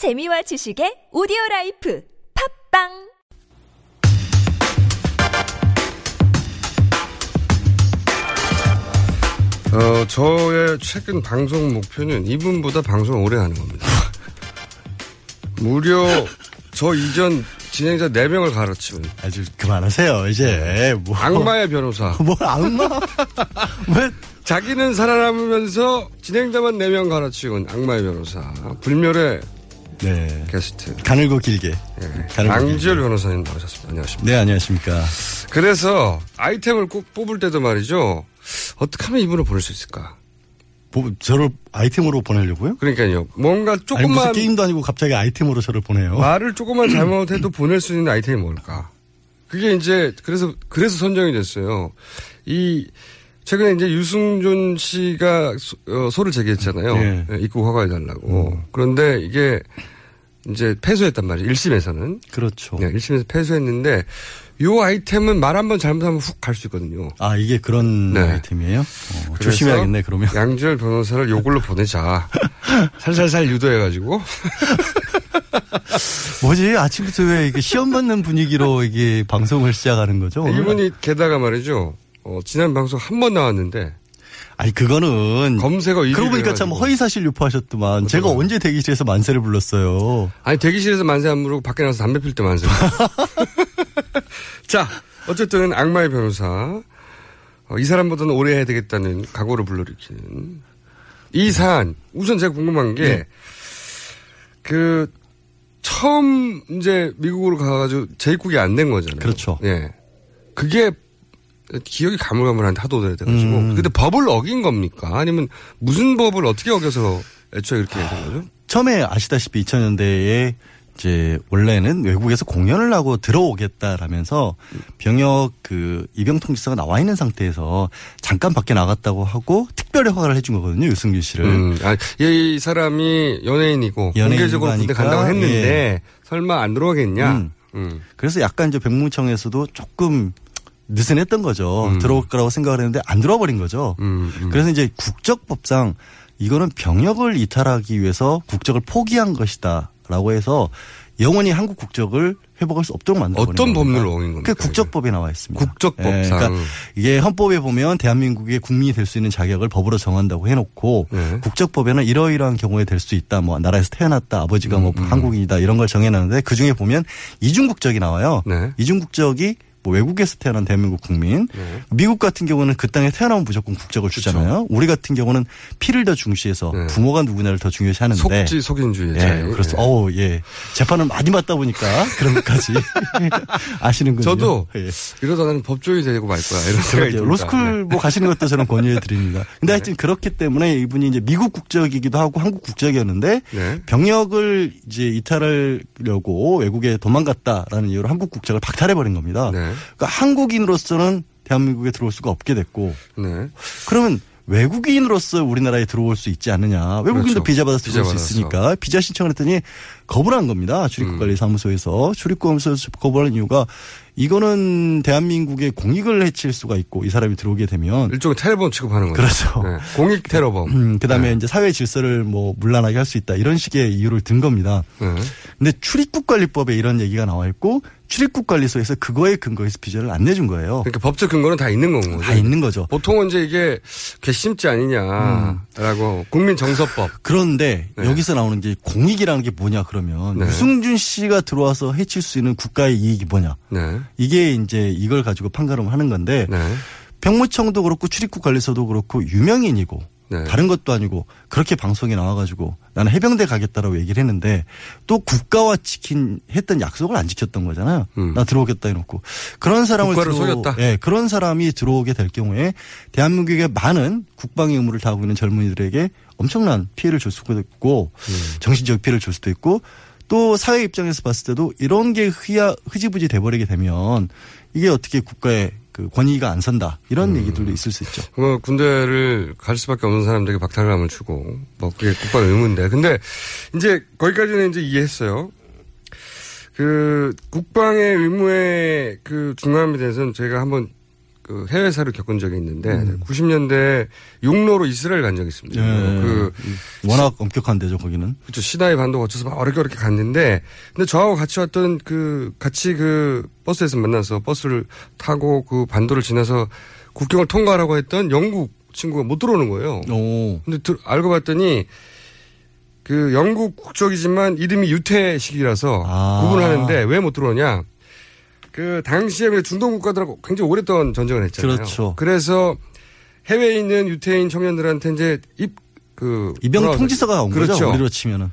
재미와 지식의 오디오 라이프 팟빵 어, 저의 최근 방송 목표는 이분보다 방송을 오래 하는 겁니다. 무려 저 이전 진행자 4명을 갈아치우는 아주 그만하세요 이제 뭐 악마의 변호사. 뭘 악마 왜 자기는 살아남으면서 진행자만 4명 갈아치우는 악마의 변호사. 불멸의 네. 게스트. 가늘고 길게 예. 가늘고 양지열 길게. 변호사님 나오셨습니다. 안녕하십니까. 네 안녕하십니까 그래서 아이템을 꼭 뽑을 때도 말이죠. 어떻게 하면 이분을 보낼 수 있을까? 뭐, 저를 아이템으로 보내려고요? 그러니까요. 뭔가 아니 조금만 게임도 아니고 갑자기 아이템으로 저를 보내요 말을 조금만 잘못해도 보낼 수 있는 아이템이 뭘까? 그게 이제 그래서 그래서 선정이 됐어요. 이 최근에 이제 유승준 씨가 소, 어, 소를 제기했잖아요. 예. 예, 입국 허가해달라고. 그런데 이게 이제 패소했단 말이에요. 1심에서는. 그렇죠 네, 1심에서 패소했는데 요 아이템은 말 한 번 잘못하면 훅 갈 수 있거든요. 아 이게 그런 네. 아이템이에요? 어, 조심해야겠네 그러면 양지열 변호사를 요걸로 보내자. 살살살 유도해가지고. 뭐지 아침부터 왜 이게 시험 받는 분위기로 이게 방송을 시작하는 거죠? 이분이 게다가 말이죠. 어, 지난 방송 한 번 나왔는데 아니 그거는 검색어 1위를 그러고 보니까 참 해가지고. 허위 사실 유포하셨더만 제가 언제 대기실에서 만세를 불렀어요 아니 대기실에서 만세 안 부르고 밖에 나가서 담배 필 때 만세. 자, 어쨌든 악마의 변호사. 어, 이 사람보다는 오래 해야 되겠다는 각오를 불러일으키는 이 사안. 우선 제가 궁금한 게 그 처음 이제 미국으로 가가지고 재입국이 안 된 거잖아요. 그렇죠. 예. 그게 기억이 가물가물한데 하도 오래돼가지고. 음. 근데 법을 어긴 겁니까? 아니면 무슨 법을 어떻게 어겨서 애초에 이렇게 된 거죠? 처음에 아시다시피 2000년대에 이제 원래는 외국에서 공연을 하고 들어오겠다라면서 병역 그 입영 통지서가 나와 있는 상태에서 잠깐 밖에 나갔다고 하고 특별히 허가를 해준 거거든요 유승균 씨를. 음, 아, 이 사람이 연예인이고 공개적으로 군대 간다고 했는데 예. 설마 안 들어가겠냐? 음. 음. 그래서 약간 이제 백무청에서도 조금 느슨했던 거죠. 음. 들어올 거라고 생각을 했는데 안 들어와 버린 거죠. 음, 음. 그래서 이제 국적법상 이거는 병역을 이탈하기 위해서 국적을 포기한 것이다라고 해서 영원히 한국 국적을 회복할 수 없도록 만들어 어떤 법률을 어긴 겁니까, 그 국적법에 나와 있습니다. 국적법상. 예, 그러니까 이게 헌법에 보면 대한민국의 국민이 될 수 있는 자격을 법으로 정한다고 해놓고 네. 국적법에는 이러이러한 경우에 될 수 있다. 뭐 나라에서 태어났다. 아버지가 뭐 음, 한국인이다. 이런 걸 정해놨는데 그 중에 보면 이중 국적이 나와요. 네. 이중 국적이 뭐 외국에서 태어난 대한민국 국민, 네. 미국 같은 경우는 그 땅에 태어나면 무조건 국적을 주잖아요. 우리 같은 경우는 피를 더 중시해서 네. 부모가 누구냐를 더 중요시 하는데. 속지 속인주의. 예, 그렇죠. 어우, 예. 재판을 많이 받다 보니까 그런 것까지 아시는군요. 저도 예. 이러다 나는 법조인이 되고 말 거야. 이런 생각이. 듭니다. 로스쿨 뭐 가시는 것도 저는 권유해 드립니다. 근데 하여튼 그렇기 때문에 이분이 이제 미국 국적이기도 하고 한국 국적이었는데 네. 병역을 이제 이탈하려고 외국에 도망갔다라는 이유로 한국 국적을 박탈해 버린 겁니다. 네. 그러니까 한국인으로서는 대한민국에 들어올 수가 없게 됐고 네. 그러면 외국인으로서 우리나라에 들어올 수 있지 않느냐. 외국인도 그렇죠. 비자 받아서 비자 들어올 수 있으니까 비자 신청을 했더니 거부를 한 겁니다. 음. 출입국관리사무소에서. 출입국사무소에서 거부하는 이유가 이거는 대한민국의 공익을 해칠 수가 있고 이 사람이 들어오게 되면 일종의 테러범 취급하는 거죠. 그렇죠. 네. 공익 테러범. 음, 그다음에 네. 이제 사회 질서를 뭐 문란하게 할 수 있다. 이런 식의 이유를 든 겁니다. 네. 근데 출입국관리법에 이런 얘기가 나와 있고 출입국 관리소에서 그거에 근거해서 비자를 안 내준 거예요. 그러니까 법적 근거는 다 있는 거고. 다 있는 거죠. 보통은 이제 이게 괘씸죄 아니냐라고 국민 정서법. 그런데 네. 여기서 나오는 게 공익이라는 게 뭐냐 그러면 네. 유승준 씨가 들어와서 해칠 수 있는 국가의 이익이 뭐냐 네. 이게 이제 이걸 가지고 판가름을 하는 건데 네. 병무청도 그렇고 출입국 관리소도 그렇고 유명인이고 네. 다른 것도 아니고 그렇게 방송에 나와가지고 나는 해병대 가겠다라고 얘기를 했는데 또 국가와 지킨 했던 약속을 안 지켰던 거잖아요. 음. 나 들어오겠다 해놓고 그런 사람을 국가를 들어- 속였다? 예, 그런 사람이 들어오게 될 경우에 대한민국의 많은 국방의 의무를 다하고 있는 젊은이들에게 엄청난 피해를 줄 수도 있고 음. 정신적 피해를 줄 수도 있고 또 사회 입장에서 봤을 때도 이런 게 흐야 흐지부지 돼버리게 되면 이게 어떻게 국가의 그 권위가 안 선다 이런 음. 얘기들도 있을 수 있죠. 뭐 군대를 갈 수밖에 없는 사람들에게 박탈감을 주고 뭐 그게 국방 의무인데 근데 이제 거기까지는 이제 이해했어요. 그 국방의 의무의 그 중요함에 대해서는 제가 한번 그 해외사를 겪은 적이 있는데 음. 90년대 육로로 이스라엘 간 적이 있습니다. 예. 그 워낙 엄격한데죠, 거기는. 그렇죠. 시나이 반도 거쳐서 막 어렵게 어렵게 갔는데, 근데 저하고 같이 왔던 그, 같이 그 버스에서 만나서 버스를 타고 그 반도를 지나서 국경을 통과하라고 했던 영국 친구가 못 들어오는 거예요. 오. 근데 들- 알고 봤더니 그 영국 국적이지만 이름이 유태식이라서 아. 구분하는데 왜 못 들어오냐. 그 당시에 왜 중동 국가들하고 굉장히 오랫동안 전쟁을 했잖아요. 그렇죠. 그래서 해외에 있는 유태인 청년들한테 이제 입, 그. 입영 통지서가 온 그렇죠. 거죠, 우리로 치면은.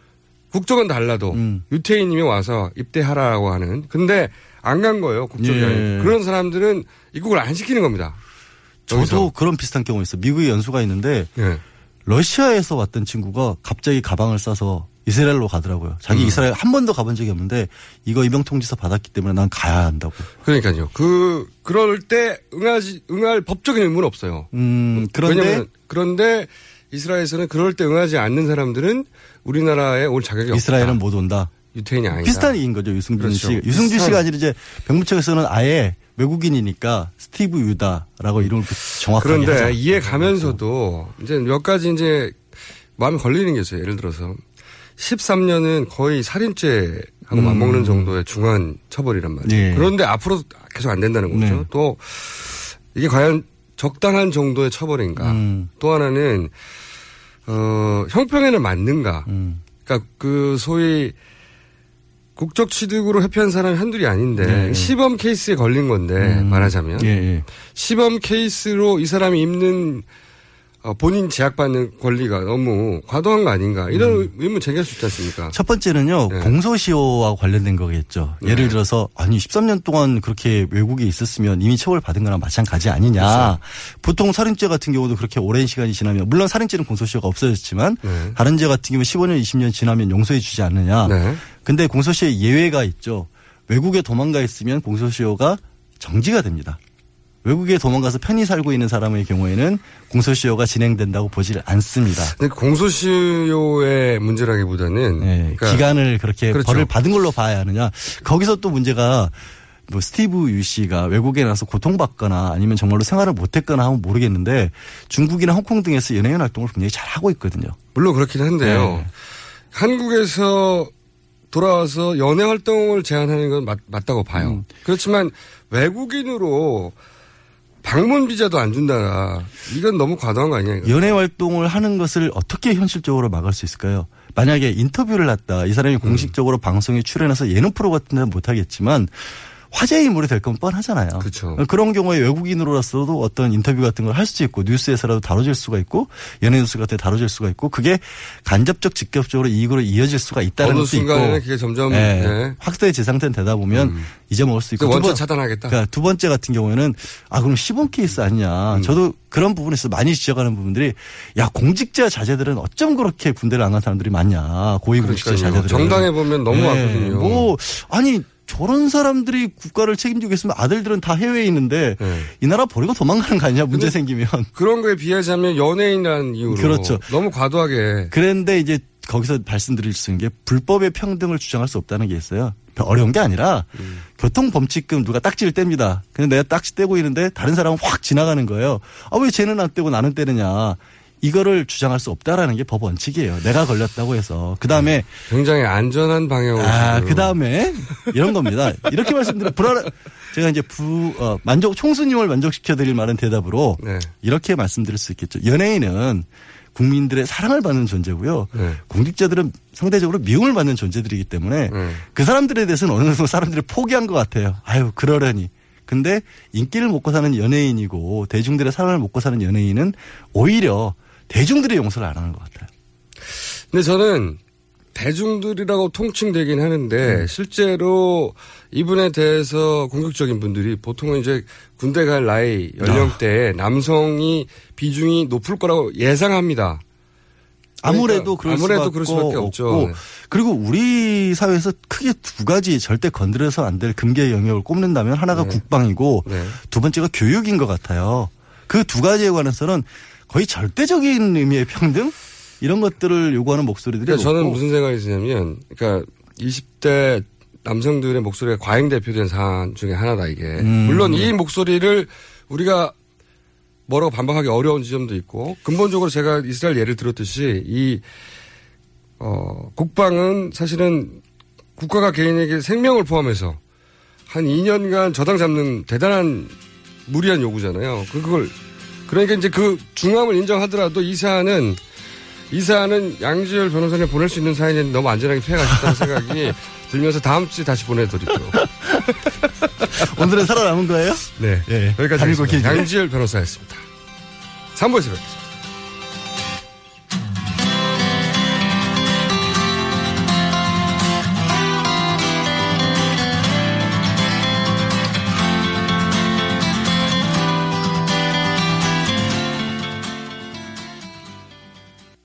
국적은 달라도 음. 유태인님이 와서 입대하라고 하는. 근데 안 간 거예요. 국적이 예. 그런 사람들은 입국을 안 시키는 겁니다. 저도 여기서. 그런 비슷한 경우 있어요. 미국에 연수가 있는데 예. 러시아에서 왔던 친구가 갑자기 가방을 싸서 이스라엘로 가더라고요. 자기 음. 이스라엘 한 번도 가본 적이 없는데 이거 입영 통지서 받았기 때문에 난 가야 한다고. 그러니까요. 그 그럴 때 응하지 응할 법적인 의무는 없어요. 음, 그런데 왜냐면 그런데 이스라엘에서는 그럴 때 응하지 않는 사람들은 우리나라에 올 자격이 이스라엘은 없다. 못 온다. 유태인이 아니다. 비슷한 얘기인 거죠, 유승준 그렇죠. 씨. 유승준 비슷한- 씨가 아니라 이제 병무청에서는 아예 외국인이니까 스티브 유다라고 이름을 정확하게 그런데 하죠. 이해 가면서도 이제 몇 가지 이제 마음에 걸리는 게 있어요. 예를 들어서 13년은 거의 살인죄 하고 맞먹는 정도의 중한 처벌이란 말이에요. 예. 그런데 앞으로 계속 안 된다는 거죠. 네. 또 이게 과연 적당한 정도의 처벌인가? 음. 또 하나는 어 형평에는 맞는가? 음. 그러니까 그 소위 국적 취득으로 회피한 사람이 한둘이 아닌데 네. 시범 케이스에 걸린 건데 음. 말하자면 예, 예. 시범 케이스로 이 사람이 입는 어, 본인 제약받는 권리가 너무 과도한 거 아닌가 이런 의문 제기할 수 있지 않습니까? 첫 번째는요, 네. 공소시효와 관련된 거겠죠. 네. 예를 들어서, 아니, 13년 동안 그렇게 외국에 있었으면 이미 처벌 받은 거랑 마찬가지 아니냐. 그렇죠. 보통 살인죄 같은 경우도 그렇게 오랜 시간이 지나면, 물론 살인죄는 공소시효가 없어졌지만, 네. 다른 죄 같은 경우는 15년, 20년 지나면 용서해 주지 않느냐. 네. 근데 공소시효에 예외가 있죠. 외국에 도망가 있으면 공소시효가 정지가 됩니다. 외국에 도망가서 편히 살고 있는 사람의 경우에는 공소시효가 진행된다고 보질 않습니다. 공소시효의 문제라기보다는 네, 그러니까 기간을 그렇게 그렇죠. 벌을 받은 걸로 봐야 하느냐. 거기서 또 문제가 뭐 스티브 유 씨가 외국에 나서 고통받거나 아니면 정말로 생활을 못했거나 하면 모르겠는데 중국이나 홍콩 등에서 연예인 활동을 굉장히 잘 하고 있거든요. 물론 그렇긴 한데요. 네. 한국에서 돌아와서 연애 활동을 제한하는 건 맞, 맞다고 봐요. 음. 그렇지만 외국인으로 방문 비자도 안 준다. 이건 너무 과도한 거 아니야? 이거? 연예 활동을 하는 것을 어떻게 현실적으로 막을 수 있을까요? 만약에 인터뷰를 했다. 이 음. 사람이 공식적으로 방송에 출연해서 예능 프로 같은 데는 못하겠지만 화제 인물이 될 건 뻔하잖아요. 그쵸. 런 경우에 외국인으로서도 어떤 인터뷰 같은 걸 할 수도 있고 뉴스에서라도 다뤄질 수가 있고 연예 뉴스 같은 데 다뤄질 수가 있고 그게 간접적 직접적으로 이익으로 이어질 수가 있다는 어느 것도 순간에는 있고 그게 점점 예, 네. 확대 재상태는 되다 보면 잊어먹을 수그 있고 두 원천 번- 차단하겠다. 그러니까 두 번째 같은 경우에는 아 그럼 시범 케이스 아니냐. 음. 저도 그런 부분에서 많이 지적하는 부분들이 야 공직자 자제들은 어쩜 그렇게 군대를 안 간 사람들이 많냐. 고위 공직자. 자제들은 정당해 보면 너무 네, 많거든요. 뭐 아니 저런 사람들이 국가를 책임지고 있으면 아들들은 다 해외에 있는데 네. 이 나라 버리고 도망가는 거 아니냐 문제 생기면 그런 거에 비하자면 연예인이라는 이유로 그렇죠. 너무 과도하게 그런데 이제 거기서 말씀드릴 수 있는 게 불법의 평등을 주장할 수 없다는 게 있어요. 어려운 게 아니라 음. 교통 범칙금 누가 딱지를 뗍니다. 근데 내가 딱지 떼고 있는데 다른 사람은 확 지나가는 거예요. 아 왜 쟤는 안 떼고 나는 떼느냐. 이거를 주장할 수 없다라는 게 법 원칙이에요. 내가 걸렸다고 해서. 그 다음에 굉장히 안전한 방향으로 아, 그 다음에 이런 겁니다. 이렇게 말씀드려 불안 제가 이제 부, 어, 만족, 총수님을 만족시켜 드릴 말은 대답으로 네. 이렇게 말씀드릴 수 있겠죠. 연예인은 국민들의 사랑을 받는 존재고요. 네. 공직자들은 상대적으로 미움을 받는 존재들이기 때문에 네. 그 사람들에 대해서는 어느 정도 사람들이 포기한 것 같아요. 아유, 그러려니. 근데 인기를 먹고 사는 연예인이고 대중들의 사랑을 먹고 사는 연예인은 오히려 대중들의 용서를 안 하는 것 같아요. 근데 저는 대중들이라고 통칭되긴 하는데 음. 실제로 이분에 대해서 공격적인 분들이 보통은 이제 군대 갈 나이 연령대에 아. 남성이 비중이 높을 거라고 예상합니다. 아무래도 그러니까 그럴 아무래도 그럴 수밖에 없죠. 없고 네. 그리고 우리 사회에서 크게 두 가지 절대 건드려서 안 될 금계의 영역을 꼽는다면 하나가 네. 국방이고 네. 두 번째가 교육인 것 같아요. 그 두 가지에 관해서는 거의 절대적인 의미의 평등 이런 것들을 요구하는 목소리들이 그러니까 저는 무슨 생각이 드냐면, 그러니까 20대 남성들의 목소리가 과잉 대표된 사안 중에 하나다 이게. 음. 물론 이 목소리를 우리가 뭐라고 반박하기 어려운 지점도 있고 근본적으로 제가 이스라엘 예를 들었듯이 이 어, 국방은 사실은 국가가 개인에게 생명을 포함해서 한 2년간 저당 잡는 대단한 무리한 요구잖아요. 그- 그걸 그러니까 이제 그 중함을 인정하더라도 이 사안은 이 사안은 양지열 변호사님 보낼 수 있는 사안이 너무 안전하게 피해가셨다는 생각이 들면서 다음 주에 다시 보내드리도록. 오늘은 살아남은 거예요? 네. 예. 여기까지 하겠습니다. 길게. 양지열 변호사였습니다. 3부에서 뵙겠습니다.